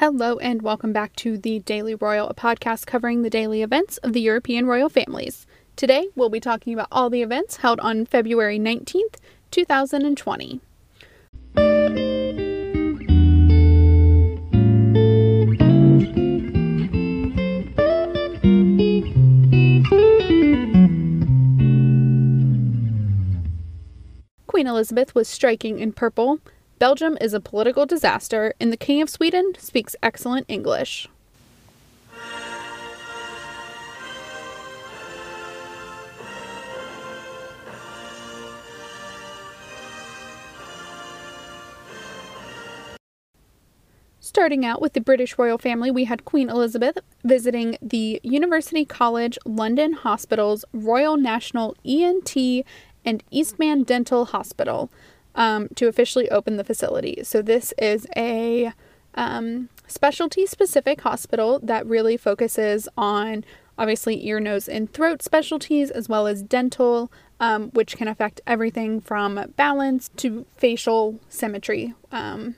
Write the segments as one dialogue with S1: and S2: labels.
S1: Hello, and welcome back to the Daily Royal, a podcast covering the daily events of the European royal families. Today, we'll be talking about all the events held on February 19th, 2020. Queen Elizabeth was striking in purple. Belgium is a political disaster, and the King of Sweden speaks excellent English. Starting out with the British royal family, we had Queen Elizabeth visiting the University College London Hospital's Royal National ENT and Eastman Dental Hospital um, to officially open the facility. So, this is a um, specialty specific hospital that really focuses on obviously ear, nose, and throat specialties as well as dental, um, which can affect everything from balance to facial symmetry. Um,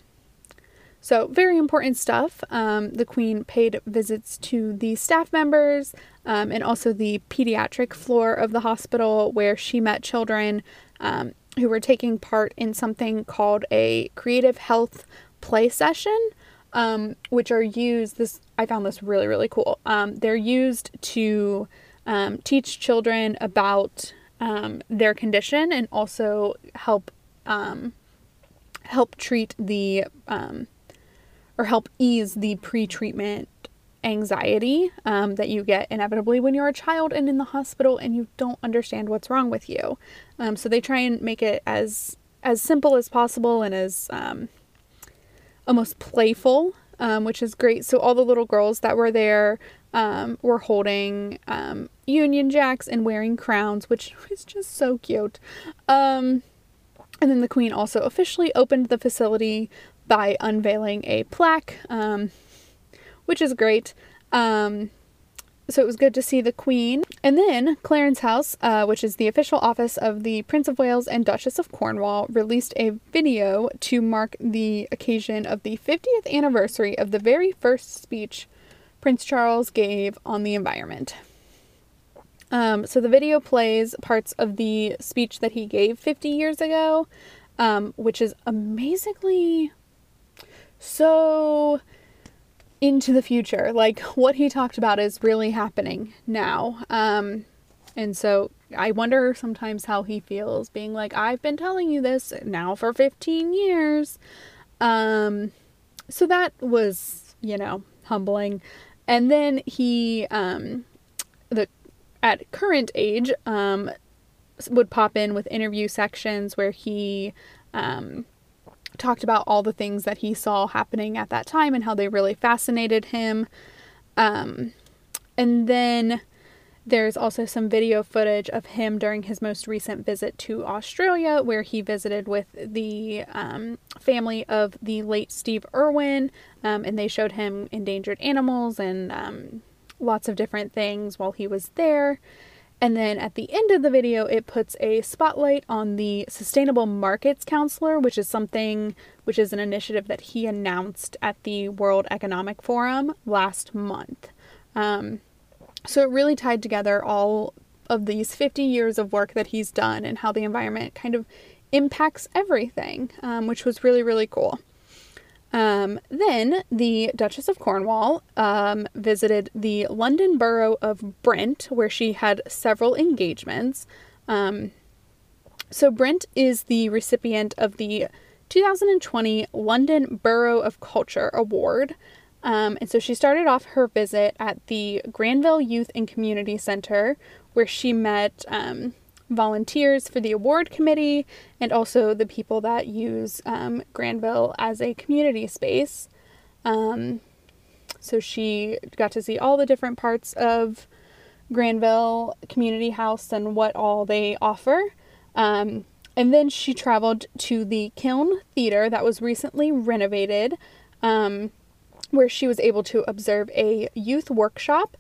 S1: so, very important stuff. Um, the Queen paid visits to the staff members um, and also the pediatric floor of the hospital where she met children um, who were taking part in something called a creative health play session, um, which are used. This I found this really really cool. Um, they're used to um, teach children about um, their condition and also help um, help treat the um, or help ease the pre-treatment anxiety um, that you get inevitably when you're a child and in the hospital and you don't understand what's wrong with you. Um, so they try and make it as as simple as possible and as um, almost playful, um, which is great. So all the little girls that were there um, were holding um, Union Jacks and wearing crowns, which is just so cute. and then the Queen also officially opened the facility by unveiling a plaque which is great. Um, so it was good to see the Queen. And then Clarence House, uh, which is the official office of the Prince of Wales and Duchess of Cornwall, released a video to mark the occasion of the 50th anniversary of the very first speech Prince Charles gave on the environment. Um, so the video plays parts of the speech that he gave 50 years ago, um, which is amazingly so into the future. Like what he talked about is really happening now. Um, and so I wonder sometimes how he feels being like, I've been telling you this now for 15 years. Um, so that was, you know, humbling. And then he, um, the, at current age, um, would pop in with interview sections where he, um, talked about all the things that he saw happening at that time and how they really fascinated him. Um, and then there's also some video footage of him during his most recent visit to Australia, where he visited with the um, family of the late Steve Irwin, um, and they showed him endangered animals and um, lots of different things while he was there. And then at the end of the video, it puts a spotlight on the Sustainable Markets Council, which is something, which is an initiative that he announced at the World Economic Forum last month. Um, so it really tied together all of these 50 years of work that he's done and how the environment kind of impacts everything, um, which was really, really cool. Um, then the Duchess of Cornwall um, visited the London borough of Brent, where she had several engagements. Um, so, Brent is the recipient of the 2020 London Borough of Culture Award. Um, and so she started off her visit at the Granville Youth and Community Center, where she met um, volunteers for the award committee and also the people that use um, Granville as a community space. Um, so she got to see all the different parts of Granville Community House and what all they offer. Um, and then she traveled to the Kiln Theater that was recently renovated, um, where she was able to observe a youth workshop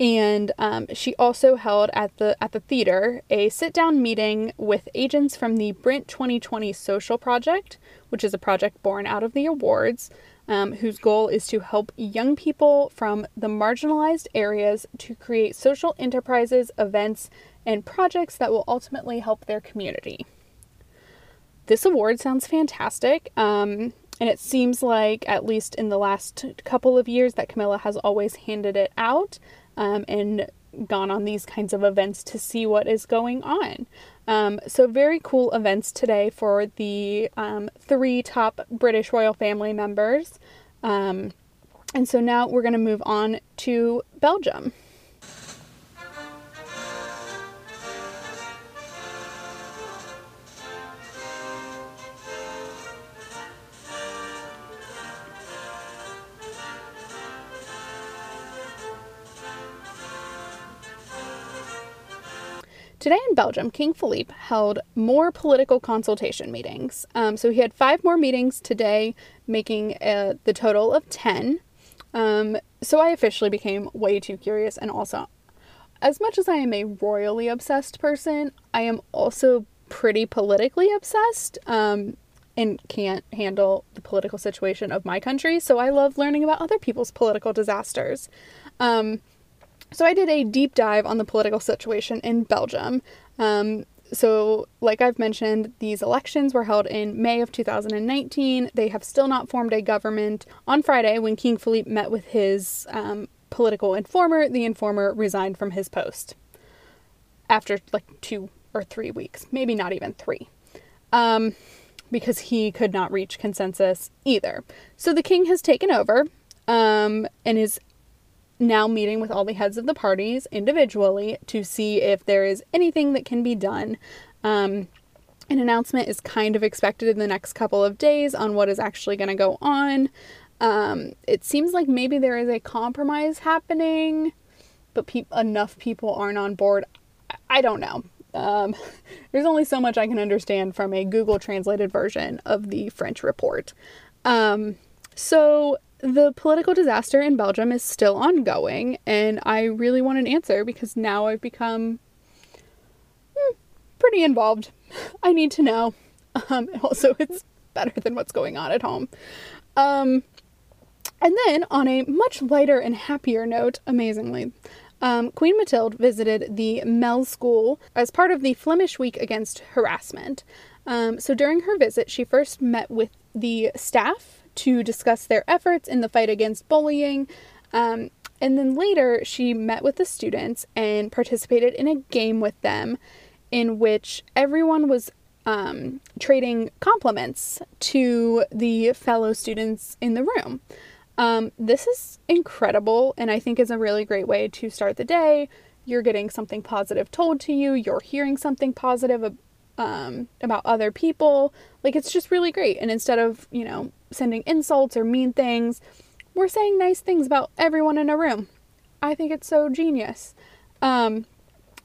S1: and um, she also held at the at the theater a sit down meeting with agents from the Brent 2020 Social Project, which is a project born out of the awards. um, whose goal is to help young people from the marginalized areas to create social enterprises, events, and projects that will ultimately help their community. This award sounds fantastic. Um, and it seems like, at least in the last couple of years, that Camilla has always handed it out um, and gone on these kinds of events to see what is going on. Um, so, very cool events today for the um, three top British royal family members. Um, and so now we're going to move on to Belgium. Today in Belgium, King Philippe held more political consultation meetings. Um, so he had five more meetings today, making uh, the total of 10. Um, so I officially became way too curious, and also, as much as I am a royally obsessed person, I am also pretty politically obsessed um, and can't handle the political situation of my country. So I love learning about other people's political disasters. So I did a deep dive on the political situation in Belgium. Um, so, like I've mentioned, these elections were held in May of 2019. They have still not formed a government. On Friday, when King Philippe met with his um, political informer, the informer resigned from his post after like two or three weeks, maybe not even three, um, because he could not reach consensus either. So the king has taken over um, and is now meeting with all the heads of the parties individually to see if there is anything that can be done. Um, an announcement is kind of expected in the next couple of days on what is actually going to go on. Um, it seems like maybe there is a compromise happening, but pe- enough people aren't on board. I, I don't know. Um, there's only so much I can understand from a Google translated version of the French report. Um, so the political disaster in Belgium is still ongoing, and I really want an answer because now I've become hmm, pretty involved. I need to know. Um, also, it's better than what's going on at home. Um, and then, on a much lighter and happier note, amazingly, um, Queen Mathilde visited the Mel School as part of the Flemish Week Against Harassment. Um, so during her visit, she first met with the staff to discuss their efforts in the fight against bullying. Um, and then later, she met with the students and participated in a game with them in which everyone was um, trading compliments to the fellow students in the room. Um, this is incredible, and I think is a really great way to start the day. You're getting something positive told to you, you're hearing something positive um, about other people. Like, it's just really great. And instead of, you know, sending insults or mean things. We're saying nice things about everyone in a room. I think it's so genius. Um,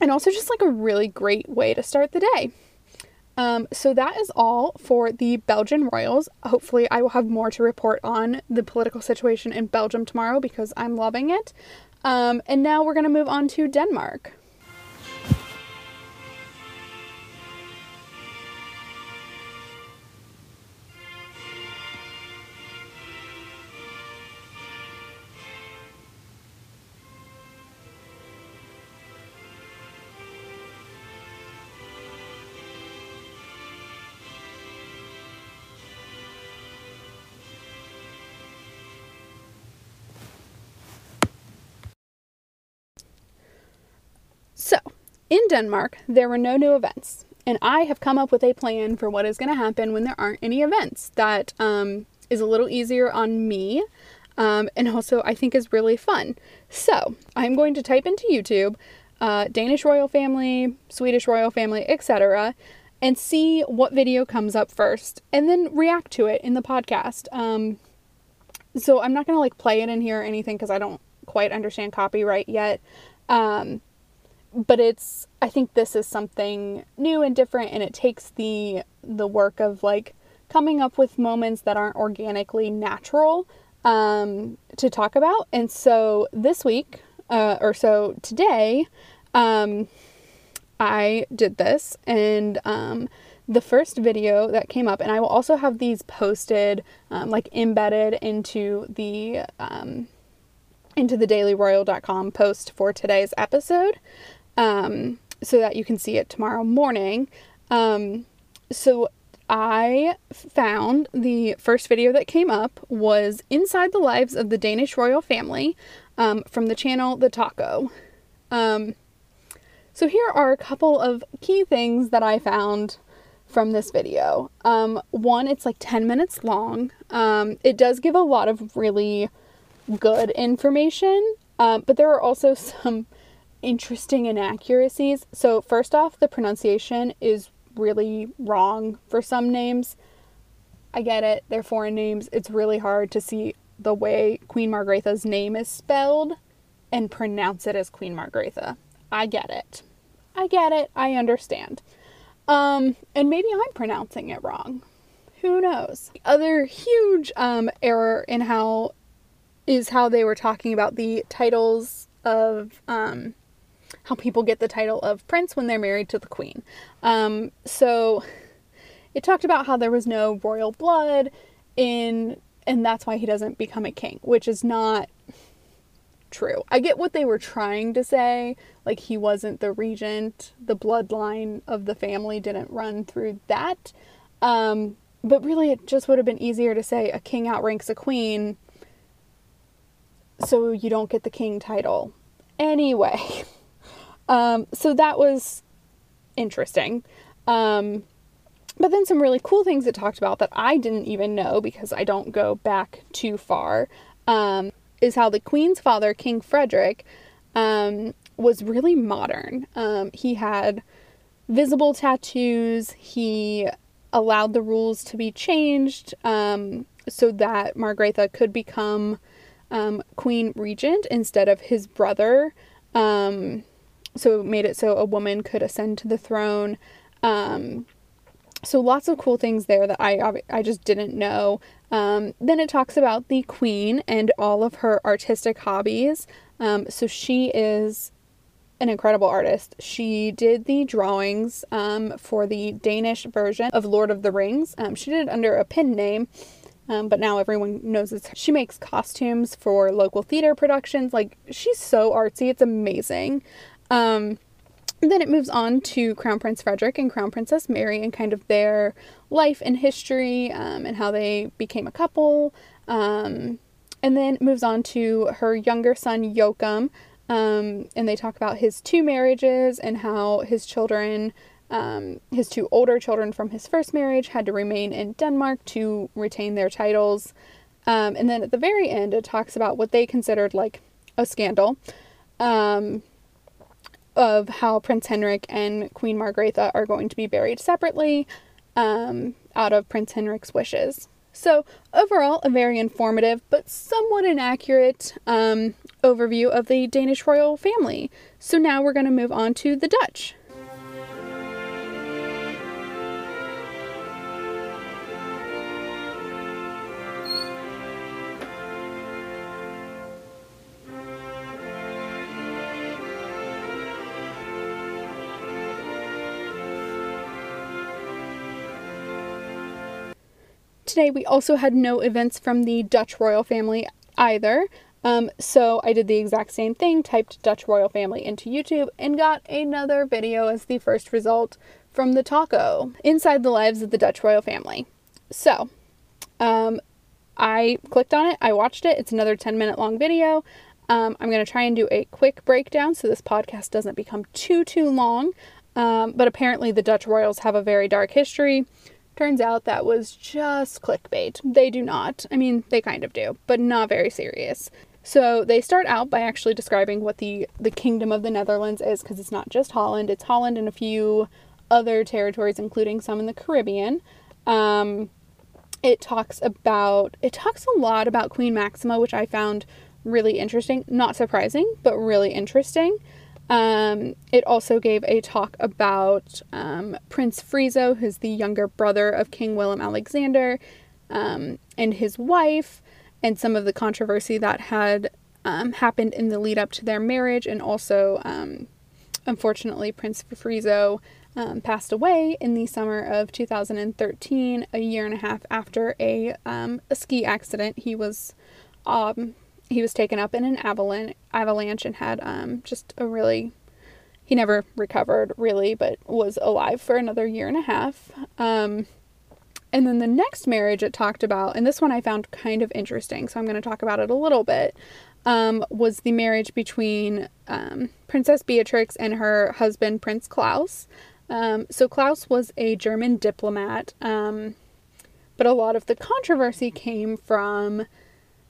S1: and also just like a really great way to start the day. Um, so that is all for the Belgian Royals. Hopefully, I will have more to report on the political situation in Belgium tomorrow because I'm loving it. Um, and now we're going to move on to Denmark. In Denmark, there were no new events. And I have come up with a plan for what is going to happen when there aren't any events that um, is a little easier on me um, and also I think is really fun. So, I'm going to type into YouTube uh, Danish royal family, Swedish royal family, etc., and see what video comes up first and then react to it in the podcast. Um, so, I'm not going to like play it in here or anything because I don't quite understand copyright yet. Um, but it's I think this is something new and different and it takes the the work of like coming up with moments that aren't organically natural um, to talk about. And so this week, uh, or so today, um, I did this, and um, the first video that came up, and I will also have these posted, um, like embedded into the um, into the dailyroyal.com post for today's episode, um, so that you can see it tomorrow morning. Um, so I found the first video that came up was Inside the Lives of the Danish Royal Family um, from the channel The Talko. Um, so here are a couple of key things that I found from this video. Um, one, it's like 10 minutes long. Um, it does give a lot of really good information, um, but there are also some interesting inaccuracies. So, first off, the pronunciation is really wrong for some names. I get it, they're foreign names. It's really hard to see the way Queen Margrethe's name is spelled and pronounce it as Queen Margrethe. I get it. I get it. I understand. Um, and maybe I'm pronouncing it wrong. Who knows? The other huge um, error in how is how they were talking about the titles of um, how people get the title of prince when they're married to the queen. Um, so it talked about how there was no royal blood in, and that's why he doesn't become a king, which is not true. I get what they were trying to say, like he wasn't the regent, the bloodline of the family didn't run through that. Um, but really, it just would have been easier to say a king outranks a queen so you don't get the king title. Anyway, um, so that was interesting. Um, but then some really cool things it talked about that I didn't even know because I don't go back too far um, is how the Queen's father, King Frederick, um, was really modern. Um, he had visible tattoos. He allowed the rules to be changed um, so that Margrethe could become Queen Regent instead of his brother. Um, so made it so a woman could ascend to the throne. Um, so lots of cool things there that I I just didn't know. Um, then it talks about the queen and all of her artistic hobbies. Um, so she is an incredible artist. She did the drawings um, for the Danish version of Lord of the Rings. Um, she did it under a pen name, um, but now everyone knows it's she makes costumes for local theater productions. Like she's so artsy, it's amazing. Um, then it moves on to Crown Prince Frederick and Crown Princess Mary and kind of their life and history um, and how they became a couple. Um, and then moves on to her younger son Joachim. Um, and they talk about his two marriages and how his children, um, his two older children from his first marriage, had to remain in Denmark to retain their titles. Um, and then at the very end, it talks about what they considered like a scandal. Um, of how Prince Henrik and Queen Margrethe are going to be buried separately um, out of Prince Henrik's wishes. So, overall, a very informative but somewhat inaccurate um, overview of the Danish royal family. So, now we're going to move on to the Dutch. Today we also had no events from the Dutch royal family either. Um, so I did the exact same thing, typed Dutch royal family into YouTube, and got another video as the first result from the Talko inside the lives of the Dutch royal family. So, um, I clicked on it, I watched it. It's another 10 minute long video. Um, I'm going to try and do a quick breakdown so this podcast doesn't become too, too long. Um, but apparently, the Dutch royals have a very dark history. Turns out that was just clickbait. They do not. I mean, they kind of do, but not very serious. So they start out by actually describing what the the kingdom of the Netherlands is because it's not just Holland, it's Holland and a few other territories including some in the Caribbean. Um, it talks about it talks a lot about Queen Maxima, which I found really interesting, not surprising, but really interesting. Um, it also gave a talk about um, Prince Friso, who's the younger brother of King Willem Alexander, um, and his wife, and some of the controversy that had um, happened in the lead up to their marriage, and also, um, unfortunately, Prince Friso um, passed away in the summer of 2013, a year and a half after a, a ski accident. He was he was taken up in an avalanche, avalanche and had um, just a really he never recovered really, but was alive for another year and a half. Um, and then the next marriage it talked about, and this one I found kind of interesting, so I'm going to talk about it a little bit, um, was the marriage between um, Princess Beatrix and her husband, Prince Klaus. Um, so Klaus was a German diplomat, um, but a lot of the controversy came from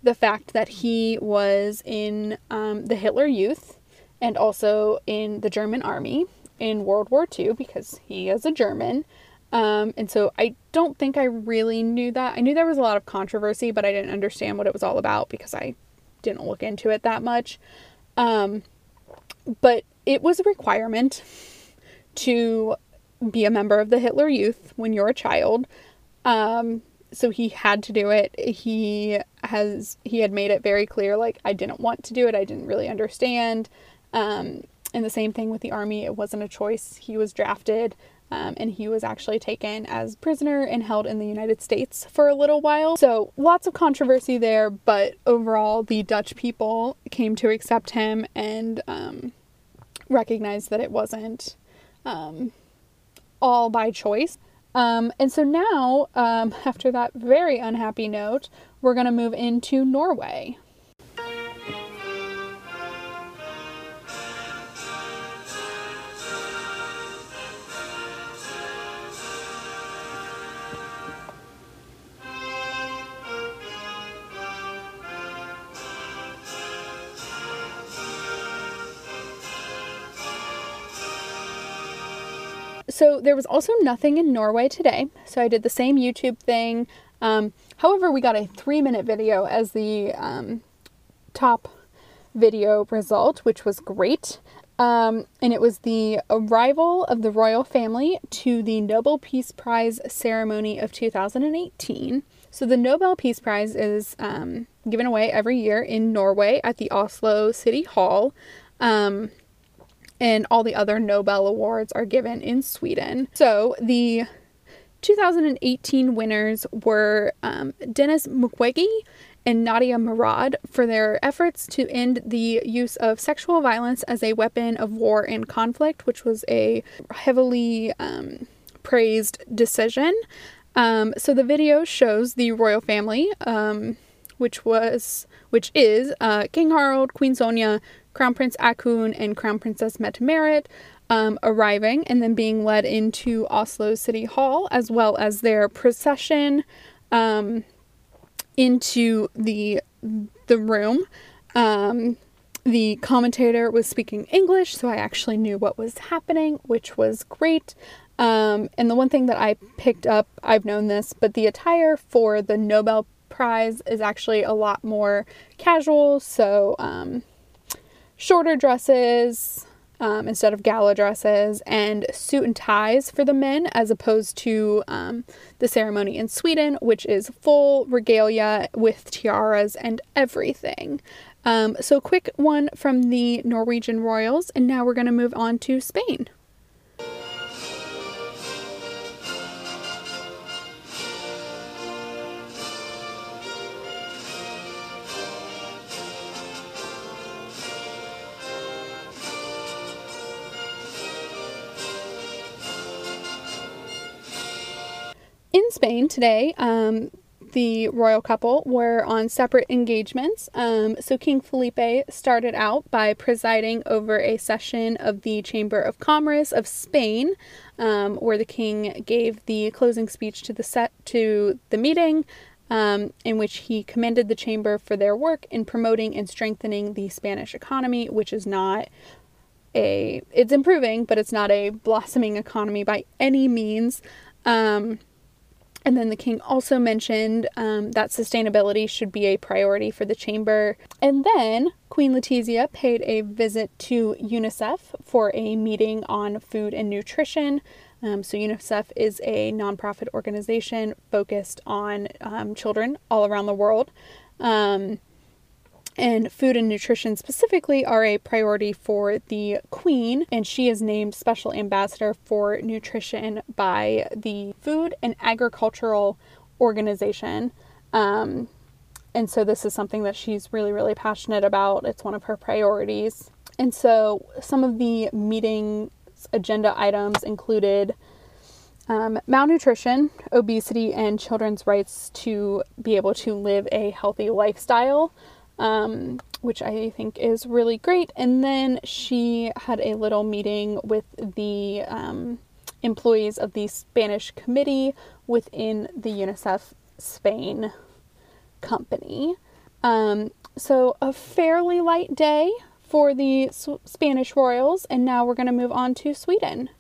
S1: the fact that he was in um, the Hitler Youth and also in the German army in World War II because he is a German. Um, and so I don't think I really knew that. I knew there was a lot of controversy, but I didn't understand what it was all about because I didn't look into it that much. Um, but it was a requirement to be a member of the Hitler Youth when you're a child. Um, so he had to do it. He has he had made it very clear like I didn't want to do it. I didn't really understand. Um, and the same thing with the army. It wasn't a choice. He was drafted. Um, and he was actually taken as prisoner and held in the United States for a little while. So, lots of controversy there, but overall, the Dutch people came to accept him and um, recognized that it wasn't um, all by choice. Um, and so now, um, after that very unhappy note, we're going to move into Norway. So there was also nothing in Norway today. So I did the same YouTube thing. Um, however, we got a three minute video as the um, top video result, which was great. Um, and it was the arrival of the royal family to the Nobel Peace Prize ceremony of 2018. So, the Nobel Peace Prize is um, given away every year in Norway at the Oslo City Hall. Um, and all the other Nobel Awards are given in Sweden. So the 2018 winners were um, Denis Mukwege and Nadia Murad for their efforts to end the use of sexual violence as a weapon of war and conflict, which was a heavily um, praised decision. Um, so the video shows the royal family, um, which was which is uh, King Harald, Queen Sonja, Crown Prince Haakon and Crown Princess Mette Marit um, arriving and then being led into Oslo City Hall, as well as their procession um, into the the room. Um, the commentator was speaking English, so I actually knew what was happening, which was great. Um, and the one thing that I picked up, I've known this, but the attire for the Nobel Prize is actually a lot more casual. So, um, shorter dresses um, instead of gala dresses and suit and ties for the men, as opposed to um, the ceremony in Sweden, which is full regalia with tiaras and everything. Um, so, quick one from the Norwegian royals, and now we're going to move on to Spain. In Spain today, um, the royal couple were on separate engagements. Um, so King Felipe started out by presiding over a session of the Chamber of Commerce of Spain, um, where the king gave the closing speech to the set to the meeting. Um, in which he commended the chamber for their work in promoting and strengthening the Spanish economy, which is not a it's improving, but it's not a blossoming economy by any means. Um, and then the king also mentioned um, that sustainability should be a priority for the chamber. And then Queen Letizia paid a visit to UNICEF for a meeting on food and nutrition. Um, so, UNICEF is a nonprofit organization focused on um, children all around the world. Um, and food and nutrition specifically are a priority for the Queen, and she is named Special Ambassador for Nutrition by the Food and Agricultural Organization. Um, and so this is something that she's really, really passionate about. It's one of her priorities. And so some of the meeting agenda items included um, malnutrition, obesity, and children's rights to be able to live a healthy lifestyle, um, which I think is really great. And then she had a little meeting with the um, employees of the Spanish committee within the UNICEF Spain company. Um, so, a fairly light day for the Spanish royals, and now we're going to move on to Sweden.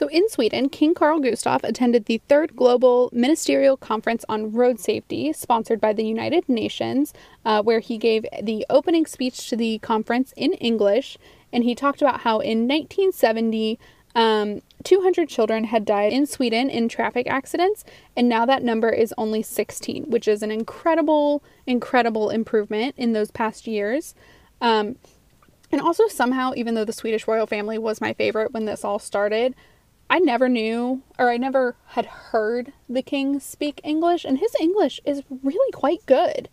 S1: So, in Sweden, King Carl Gustaf attended the third Global Ministerial Conference on Road Safety, sponsored by the United Nations, uh, where he gave the opening speech to the conference in English. And he talked about how in 1970, um, 200 children had died in Sweden in traffic accidents, and now that number is only 16, which is an incredible, incredible improvement in those past years. Um, and also, somehow, even though the Swedish royal family was my favorite when this all started, I never knew or I never had heard the king speak English, and his English is really quite good.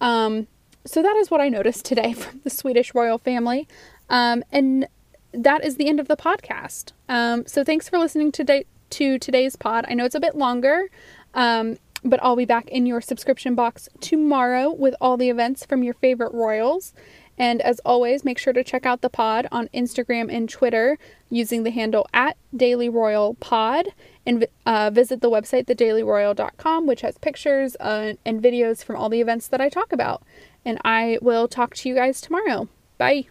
S1: Um, so that is what I noticed today from the Swedish royal family. Um, and that is the end of the podcast. Um, so thanks for listening today to today's pod. I know it's a bit longer, um, but I'll be back in your subscription box tomorrow with all the events from your favorite royals. And as always, make sure to check out the pod on Instagram and Twitter using the handle at Daily Royal Pod and uh, visit the website, thedailyroyal.com, which has pictures uh, and videos from all the events that I talk about. And I will talk to you guys tomorrow. Bye.